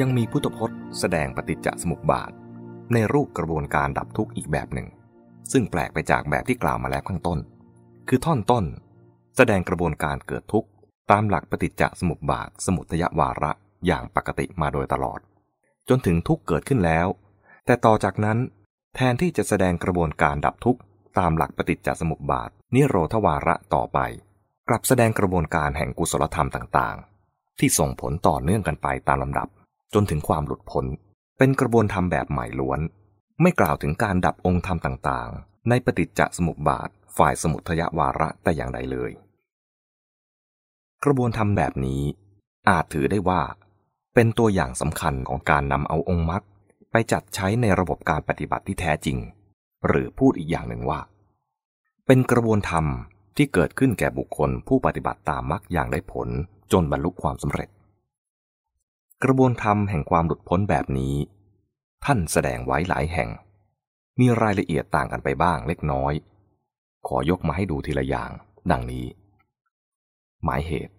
ยังมีพุทธพจน์แสดงปฏิจจสมุปบาท ในรูปกระบวนการดับทุกข์อีกแบบหนึ่ง ซึ่งแปลกไปจากแบบที่กล่าวมาแล้วข้างต้น คือท่อนต้น แสดงกระบวนการเกิดทุกข์ตามหลักปฏิจจสมุปบาท สมุทยวาระอย่างปกติมาโดยตลอด จนถึงทุกข์เกิดขึ้นแล้ว แต่ต่อจากนั้น แทนที่จะแสดงกระบวนการดับทุกข์ตามหลักปฏิจจสมุปบาท นิโรธวาระต่อไป กลับแสดงกระบวนการแห่งกุศลธรรมต่างๆ ที่ส่งผลต่อเนื่องกันไปตามลำดับ จนถึงความหลุดพ้น เป็นกระบวนธรรมแบบใหม่ล้วน ไม่กล่าวถึงการดับองค์ธรรมต่างๆ ในปฏิจจสมุปบาทฝ่ายสมุทยวาระแต่อย่างใดเลย กระบวนธรรมแบบนี้อาจถือได้ว่า เป็นตัวอย่างสำคัญของการนำเอาองค์มรรคไปจัดใช้ในระบบการปฏิบัติที่แท้จริง หรือพูดอีกอย่างหนึ่งว่า เป็นกระบวนธรรมที่เกิดขึ้นแก่บุคคลผู้ปฏิบัติตามมรรคอย่างได้ผลจนบรรลุความสำเร็จ กระบวนธรรมแห่งความหลุดพ้นแบบนี้ ท่านแสดงไว้หลายแห่ง มีรายละเอียดต่างกันไปบ้างเล็กน้อย ขอยกมาให้ดูทีละอย่าง ดังนี้ หมายเหตุ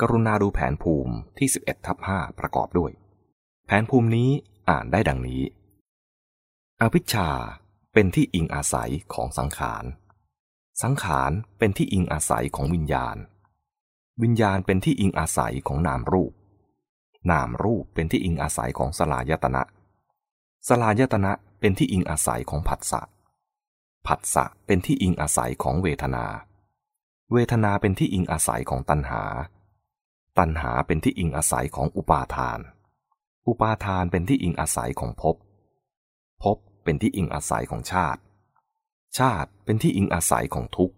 กรุณาดูแผนภูมิที่ 11ทับ5ประกอบด้วย แผนภูมินี้อ่านได้ดังนี้ อวิชชาเป็นที่อิงอาศัยของสังขาร สังขารเป็นที่อิงอาศัยของวิญญาณ วิญญาณเป็นที่อิงอาศัยของนามรูป นามรูปเป็นที่อิงอาศัยของสลายตนะสลายตนะเป็นที่อิงอาศัยของผัสสะ ผัสสะเป็นที่อิงอาศัยของเวทนา เวทนาเป็นที่อิงอาศัยของตัณหา ตัณหาเป็นที่อิงอาศัยของอุปาทาน อุปาทานเป็นที่อิงอาศัยของภพ ภพเป็นที่อิงอาศัยของชาติ ชาติเป็นที่อิงอาศัยของทุกข์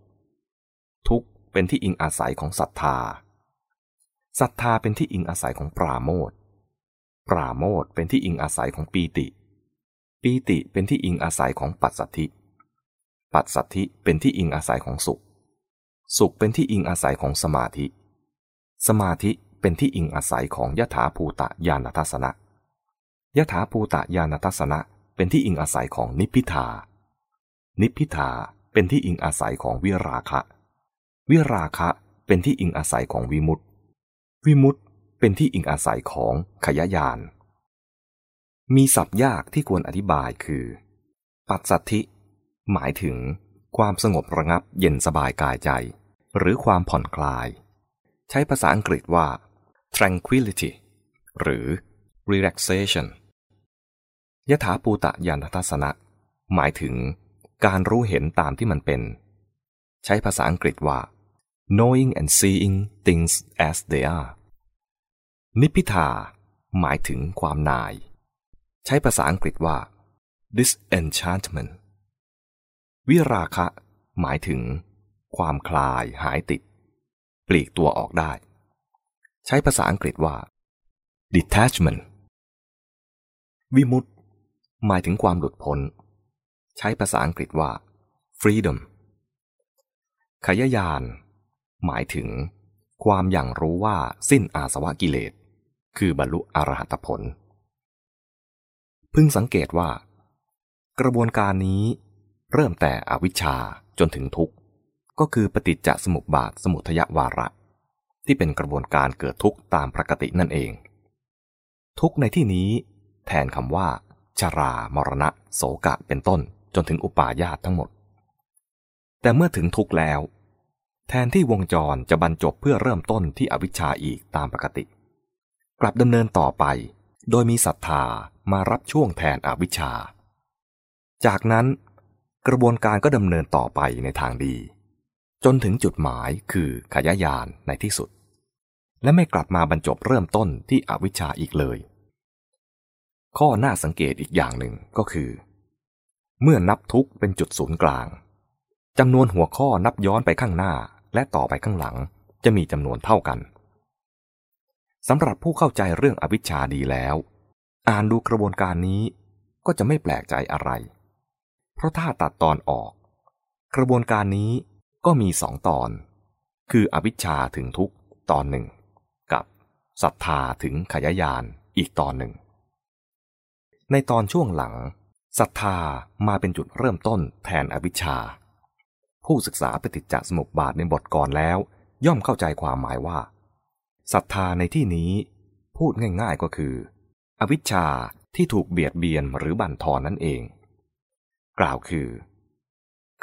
ทุกข์เป็นที่อิงอาศัยของศรัทธา ศรัทธาเป็นที่อิงอาศัยของปราโมทปราโมทเป็นที่อิงอาศัยของปีติ ปีติเป็นที่อิงอาศัยของปัสสัทธิ ปัสสัทธิเป็นที่อิงอาศัยของสุข สุขเป็นที่อิงอาศัยของสมาธิ สมาธิเป็นที่อิงอาศัยของยถาภูตะญาณทัศนะยถาภูตะญาณทัศนะเป็นที่อิงอาศัยของนิพพิทา นิพพิทาเป็นที่อิงอาศัยของวิราคะ วิราคะเป็นที่อิงอาศัยของวิมุตติ วิมุตติเป็นที่อิงอาศัยของขยายาน มีศัพท์ยากที่ควรอธิบายคือ ปัสสัทธิ หมายถึงความสงบระงับเย็นสบายกายใจ หรือความผ่อนคลาย ใช้ภาษาอังกฤษว่า tranquility หรือ relaxation ยถาปูตะยานทัศนะ หมายถึงการรู้เห็นตามที่มันเป็น ใช้ภาษาอังกฤษว่า knowing and seeing things as they are นิพิทาหมายถึงความนาย ใช้ภาษาอังกฤษว่า disenchantment วิราคะ หมายถึง ความคลายหายติด ปลีกตัวออกได้ ใช้ภาษาอังกฤษว่า detachment วิมุตหมายถึงความหลุดพ้น ใช้ภาษาอังกฤษว่า freedom ขยายาน หมายถึง ความอย่างรู้ว่าสิ้นอาสวะกิเลส คือบรรลุอรหัตผล พึงสังเกตว่า กระบวนการนี้เริ่มแต่อวิชชาจนถึงทุกข์ ก็คือปฏิจจสมุปบาทสมุทยวาระ ที่เป็นกระบวนการเกิดทุกข์ตามปกตินั่นเอง ทุกข์ในที่นี้ แทนคำว่า ชรา มรณะ โสกะเป็นต้นจนถึงอุปาญาตทั้งหมด แต่เมื่อถึงทุกข์แล้ว แทนที่วงจรจะบรรจบเพื่อเริ่มต้นที่อวิชชาอีกตามปกติ กลับดำเนินต่อไป โดยมีศรัทธามารับช่วงแทนอวิชชา จากนั้น กระบวนการก็ดำเนินต่อไปในทางดี จนถึงจุดหมายคือขยายานในที่สุด และไม่กลับมาบรรจบเริ่มต้นที่อวิชชาอีกเลย ข้อน่าสังเกตอีกอย่างหนึ่งก็คือ เมื่อนับทุกเป็นจุดศูนย์กลางจำนวนหัวข้อนับย้อนไปข้างหน้า และต่อไปข้างหลังจะมีจำนวนเท่ากันสำหรับผู้เข้าใจเรื่องอวิชชาดีแล้ว อ่านดูกระบวนการนี้ก็จะไม่แปลกใจอะไร เพราะถ้าตัดตอนออก กระบวนการนี้ก็มีสองตอน คืออวิชชาถึงทุกตอนหนึ่ง กับศรัทธาถึงขยายานอีกตอนหนึ่ง ในตอนช่วงหลังศรัทธามาเป็นจุดเริ่มต้นแทนอวิชชา ผู้ศึกษาปฏิจจสมุปบาทในบทก่อนแล้ว ย่อมเข้าใจความหมายว่าศรัทธาในที่นี้ พูดง่ายๆก็คือ อวิชชาที่ถูกเบียดเบียนหรือบั่นทอนนั่นเอง กล่าวคือ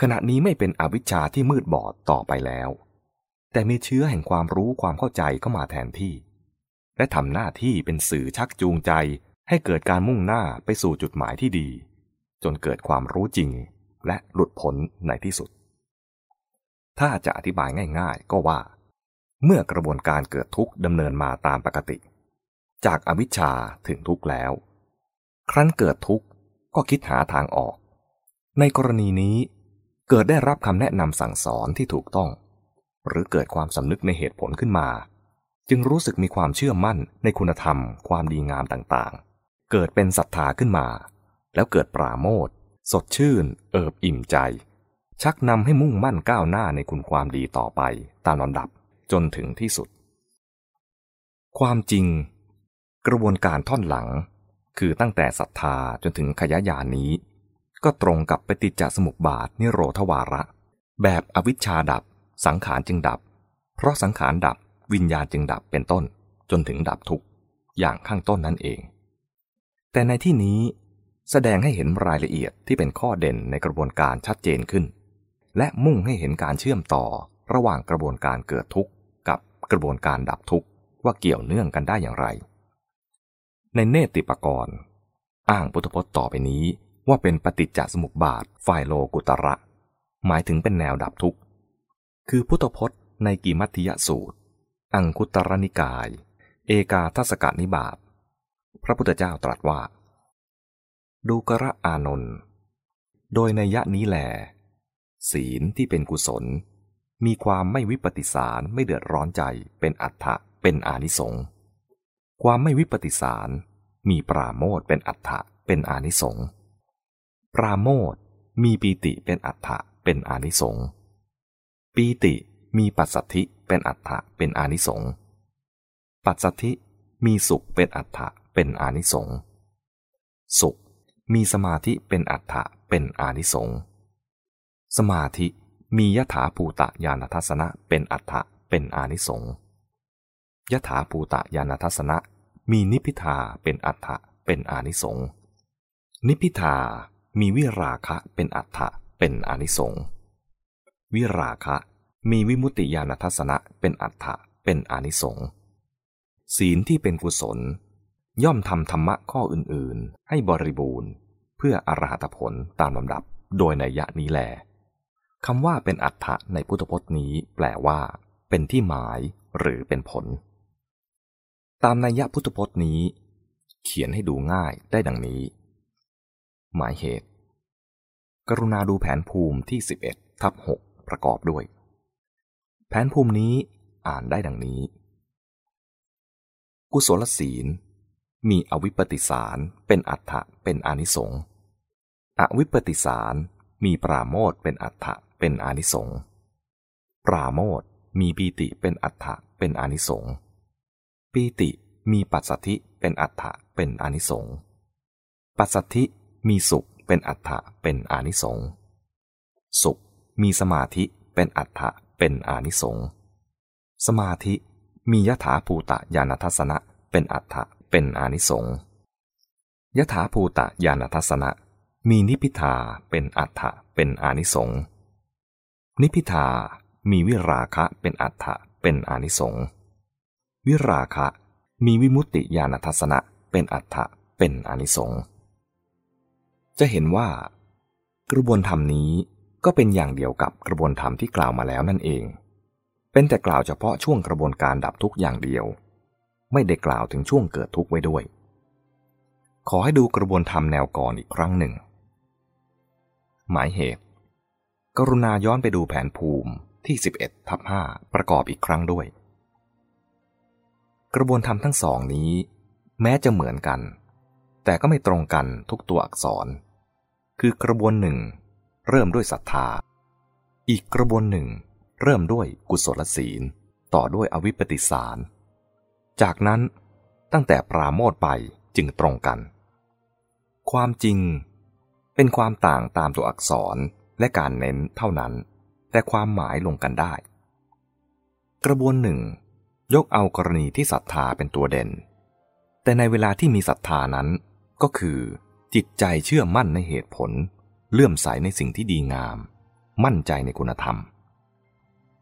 ขณะนี้ไม่เป็นอวิชชาที่มืดบอดต่อไปแล้ว แต่มีเชื้อแห่งความรู้ความเข้าใจเข้ามาแทนที่ และทำหน้าที่เป็นสื่อชักจูงใจให้เกิดการมุ่งหน้าไปสู่จุดหมายที่ดี จนเกิดความรู้จริงและหลุดพ้นในที่สุด ถ้าจะอธิบายง่าย ๆ ก็ว่า เมื่อกระบวนการเกิดทุกข์ดำเนินมาตามปกติ จากอวิชชาถึงทุกข์แล้ว ครั้นเกิดทุกข์ก็คิดหาทางออก ในกรณีนี้เกิดได้รับคำแนะนำสั่งสอนที่ถูกต้อง หรือเกิดความสำนึกในเหตุผลขึ้นมา จึงรู้สึกมีความเชื่อมั่นในคุณธรรม ความดีงามต่างๆ เกิดเป็นศรัทธาขึ้นมา แล้วเกิดปราโมทสดชื่น เอิบอิ่มใจ ชักนำให้มุ่งมั่นก้าวหน้าในคุณความดีต่อไปตามลำดับจนถึงที่สุด ความจริง กระบวนการท่อนหลัง คือตั้งแต่ศรัทธาจนถึงขยายานี้ ก็ตรงกับปฏิจจสมุปบาทนิโรธวาระ แบบอวิชชาดับ สังขารจึงดับ เพราะสังขารดับวิญญาณจึงดับเป็นต้น จนถึงดับทุกอย่างข้างต้นนั่นเอง แต่ในที่นี้แสดงให้เห็นรายละเอียดที่เป็นข้อเด่นในกระบวนการชัดเจนขึ้น และมุ่งให้เห็นการเชื่อมต่อระหว่างกระบวนการเกิดทุกข์กับกระบวนการดับทุกข์ว่าเกี่ยวเนื่องกันได้อย่างไร ในเนติปกรณ์ อ้างพุทธพจน์ต่อไปนี้ว่าเป็นปฏิจจสมุปบาทฝ่ายโลกุตระ หมายถึงเป็นแนวดับทุกข์ คือพุทธพจน์ในกิมัติยสูตร อังคุตรนิกาย เอกาทัศกนิบาตพระพุทธเจ้าตรัสว่า ดูกระอานนท์โดยในยะนี้แหล ศีลที่เป็นกุศล มีความไม่วิปฏิสารไม่เดือดร้อนใจ เป็นอัฏฐะเป็นอานิสงส์ความไม่วิปฏิสารมีปราโมทเป็นอัฏฐะเป็นอานิสงส์ปราโมทมีปีติเป็นอัฏฐะเป็นอานิสงส์ปีติมีปัสสัทธิเป็นอัฏฐะเป็นอานิสงส์ปัสสัทธิมีสุขเป็นอัฏฐะเป็นอานิสงส์สุข มีสมาธิเป็นอัฏฐะเป็นอานิสงส์ สมาธิมียถาภูตะญาณทัศนะเป็นอัฏฐะเป็นอานิสงส์ยถาภูตะญาณทัศนะมีนิพิทาเป็นอัฏฐะเป็นอานิสงส์นิพิทามีวิราคะเป็นอัฏฐะเป็นอานิสงส์วิราคะมีวิมุตติญาณทัศนะเป็นอัฏฐะเป็นอานิสงส์ศีลที่เป็นกุศล ย่อมทำธรรมะข้ออื่นๆ ให้บริบูรณ์ เพื่ออรหัตผลตามลำดับโดยในยะนี้แหละ คำว่าเป็นอัฏฐะในพุทธพจน์นี้แปลว่า เป็นที่หมายหรือเป็นผล ตามนัยยะพุทธพจน์นี้ เขียนให้ดูง่ายได้ดังนี้ หมายเหตุ กรุณาดูแผนภูมิที่ 11ทับ6ประกอบด้วย แผนภูมินี้อ่านได้ดังนี้ กุศลศีล มีอวิปปิสารเป็นอัฏฐะเป็นอนิสงส์อวิปปิสารมีปราโมทเป็นอัฏฐะ เป็นอานิสงส์ปราโมทมีปีติเป็นอัฏฐะเป็นอานิสงส์ปีติมีปัสสัทธิเป็นอัฏฐะเป็นอานิสงส์ปัสสัทธิมีสุขเป็นอัฏฐะเป็นอานิสงส์สุขมีสมาธิเป็นอัฏฐะเป็นอานิสงส์สมาธิมียถาภูตะญาณทัศนะเป็นอัฏฐะเป็นอานิสงส์ยถาภูตะญาณทัศนะมีนิพิทาเป็นอัฏฐะเป็นอานิสงส์ นิพิทามีวิราคะเป็นอัฏฐะเป็นอนิสงส์วิราคะมีวิมุตติญาณทัศนะเป็นอัฏฐะเป็นอนิสงส์จะเห็นว่า กระบวนธรรมนี้ก็เป็นอย่างเดียวกับกระบวนธรรมที่กล่าวมาแล้วนั่นเอง เป็นแต่กล่าวเฉพาะช่วงกระบวนการดับทุกอย่างเดียว ไม่ได้กล่าวถึงช่วงเกิดทุกข์ไว้ด้วย ขอให้ดูกระบวนธรรมแนวก่อนอีกครั้งหนึ่ง หมายเหตุ กรุณาย้อนไปดูแผนภูมิที่ 11ทับ5ประกอบอีกครั้งด้วย กระบวนธรรมทั้งสองนี้ แม้จะเหมือนกัน แต่ก็ไม่ตรงกันทุกตัวอักษร คือกระบวนหนึ่งเริ่มด้วยศรัทธา อีกกระบวนหนึ่งเริ่มด้วยกุศลศีล ต่อด้วยอวิปปิสาร จากนั้นตั้งแต่ปราโมทไปจึงตรงกัน ความจริงเป็นความต่างตามตัวอักษร และการเน้นเท่านั้น แต่ความหมายลงกันได้ กระบวนหนึ่งยกเอากรณีที่ศรัทธาเป็นตัวเด่น แต่ในเวลาที่มีศรัทธานั้นก็คือ จิตใจเชื่อมั่นในเหตุผล เลื่อมใสในสิ่งที่ดีงาม มั่นใจในคุณธรรม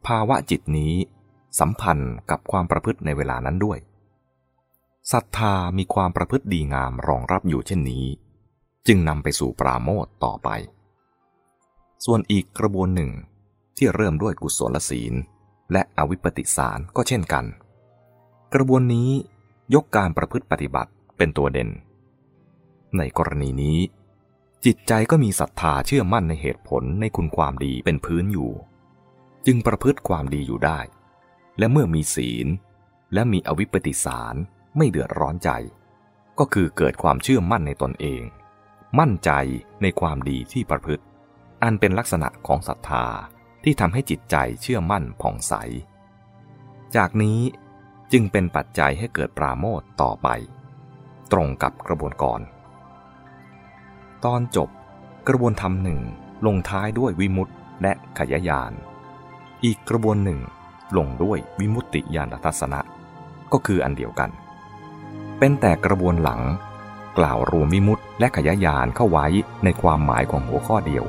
ภาวะจิตนี้สัมพันธ์กับความประพฤติในเวลานั้นด้วยศรัทธามีความประพฤติดีงามรองรับอยู่เช่นนี้ จึงนำไปสู่ปราโมทต่อไป ส่วนอีกกระบวนหนึ่ง ที่เริ่มด้วยกุศลศีล และอวิปปิสารก็เช่นกัน กระบวนนี้ยกการประพฤติปฏิบัติเป็นตัวเด่น ในกรณีนี้ จิตใจก็มีศรัทธาเชื่อมั่นในเหตุผลในคุณความดีเป็นพื้นอยู่ จึงประพฤติความดีอยู่ได้ และเมื่อมีศีล และมีอวิปปิสารไม่เดือดร้อนใจ ก็คือเกิดความเชื่อมั่นในตนเอง มั่นใจในความดีที่ประพฤติ อันเป็นลักษณะของศรัทธาที่ทำให้จิตใจเชื่อมั่นผ่องใส จากนี้จึงเป็นปัจจัยให้เกิดปราโมทต่อไป ตรงกับกระบวนกร ตอนจบกระบวนธรรมหนึ่งลงท้ายด้วยวิมุตติและขยายาน อีกกระบวนหนึ่งลงด้วยวิมุตติญาณทัศนะ ก็คืออันเดียวกัน เป็นแต่กระบวนหลัง กล่าวรวมวิมุตและขยายานเข้าไว้ในความหมายของหัวข้อเดียว